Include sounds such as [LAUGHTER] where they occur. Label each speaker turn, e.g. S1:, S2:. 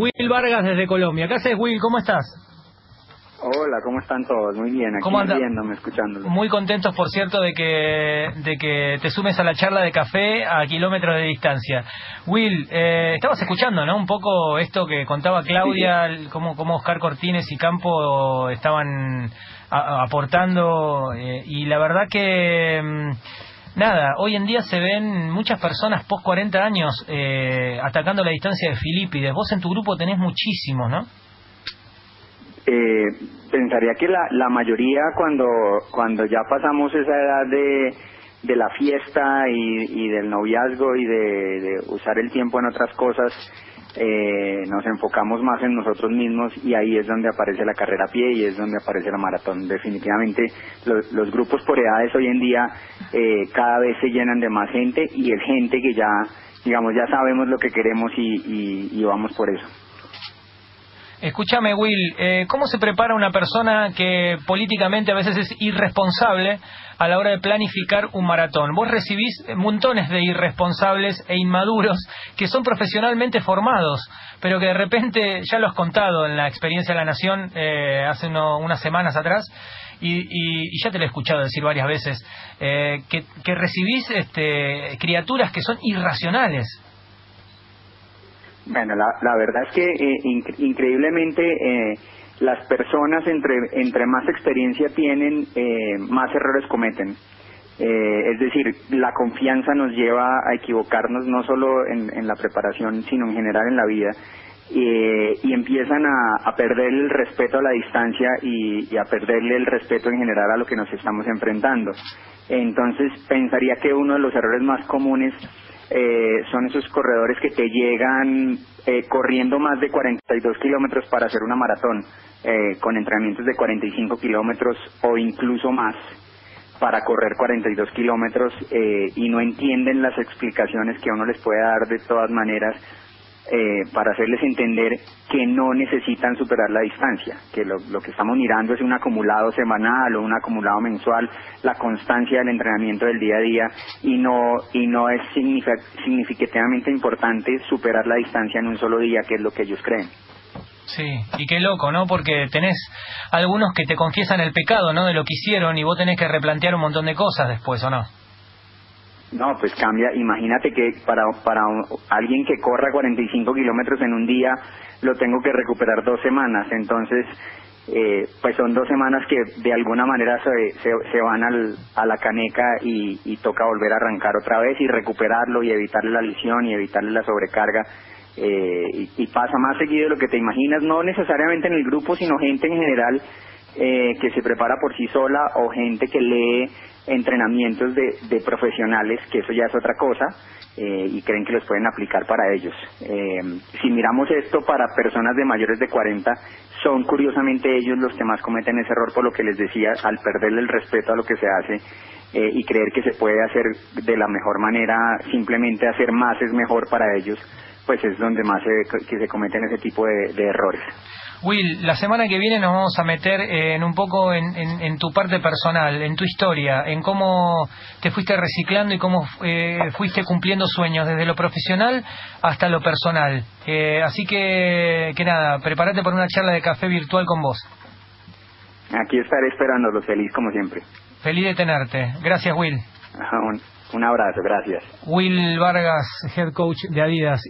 S1: Will Vargas desde Colombia. ¿Qué haces, Will? ¿Cómo estás?
S2: Hola, ¿cómo están todos? Muy bien, aquí
S1: ¿Cómo
S2: viéndome, escuchándolo.
S1: Muy contentos, por cierto, de que, de que te sumes a la charla de café a kilómetros de distancia. Will, eh, estabas escuchando, ¿no? Un poco esto que contaba Claudia, cómo, cómo Oscar Cortines y Campo estaban a- aportando, eh, y la verdad que... Nada, hoy en día se ven muchas personas post 40 años eh, atacando la distancia de Filipides. Vos en tu grupo tenés muchísimos, ¿no?
S2: Eh, pensaría que la, la mayoría cuando, cuando ya pasamos esa edad de, de la fiesta y, del noviazgo y de usar el tiempo en otras cosas, eh, nos enfocamos más en nosotros mismos y ahí es donde aparece la carrera a pie y es donde aparece la maratón. Definitivamente los, grupos por edades hoy en día eh, cada vez se llenan de más gente y es gente que ya, digamos, ya sabemos lo que queremos y, y vamos por eso.
S1: Escúchame, Will, eh, ¿cómo se prepara una persona que políticamente a veces es irresponsable a la hora de planificar un maratón? Vos recibís montones de irresponsables e inmaduros que son profesionalmente formados, pero que de repente, ya lo has contado en la experiencia de la Nación eh, hace unas semanas atrás, y, y- y ya te lo he escuchado decir varias veces, eh, que, que recibís este, criaturas que son irracionales.
S2: Bueno, la, la verdad es que eh, inc- increíblemente eh, las personas entre, entre más experiencia tienen, eh, más errores cometen. Eh, es decir, la confianza nos lleva a equivocarnos no solo en, en la preparación, sino en general en la vida. Eh, y empiezan a, a perder el respeto a la distancia y, y a perderle el respeto en general a lo que nos estamos enfrentando. Entonces, pensaría que uno de los errores más comunes eh, son esos corredores que te llegan eh, corriendo más de 42 kilómetros para hacer una maratón, eh, con entrenamientos de 45 kilómetros o incluso más para correr 42 kilómetros eh, y no entienden las explicaciones que uno les puede dar de todas maneras eh, para hacerles entender que no necesitan superar la distancia, que lo, lo que estamos mirando es un acumulado semanal o un acumulado mensual, la constancia del entrenamiento del día a día y no y no es significa- significativamente importante superar la distancia en un solo día, que es lo que ellos creen.
S1: Sí, y qué loco, ¿no? Porque tenés algunos que te confiesan el pecado, ¿no? De lo que hicieron y vos tenés que replantear un montón de cosas después, ¿o no?
S2: No, pues cambia. Imagínate que para, para alguien que corra 45 kilómetros en un día, lo tengo que recuperar dos semanas. Entonces, eh, pues son dos semanas que de alguna manera se, se, van al, a la caneca y, y toca volver a arrancar otra vez y recuperarlo y evitarle la lesión y evitarle la sobrecarga. Eh, y pasa más seguido de lo que te imaginas, no necesariamente en el grupo, sino gente en general eh, que se prepara por sí sola o gente que lee entrenamientos de, de profesionales, que eso ya es otra cosa, eh, y creen que los pueden aplicar para ellos. Eh, si miramos esto para personas de mayores de 40, son curiosamente ellos los que más cometen ese error por lo que les decía, al perderle el respeto a lo que se hace eh, y creer que se puede hacer de la mejor manera, simplemente hacer más es mejor para ellos, pues es donde más se, que se cometen ese tipo de- de errores.
S1: Will, la semana que viene nos vamos a meter eh, en un poco en, en- en tu parte personal, en tu historia, en cómo te fuiste reciclando y cómo eh, fuiste cumpliendo sueños, desde lo profesional hasta lo personal. Eh, así que, que nada, prepárate para una charla de café virtual con vos.
S2: Aquí estaré esperándolos, feliz como siempre.
S1: Feliz de tenerte. Gracias, Will. [LAUGHS]
S2: Un, un abrazo, gracias.
S1: Will Vargas, head coach de Adidas.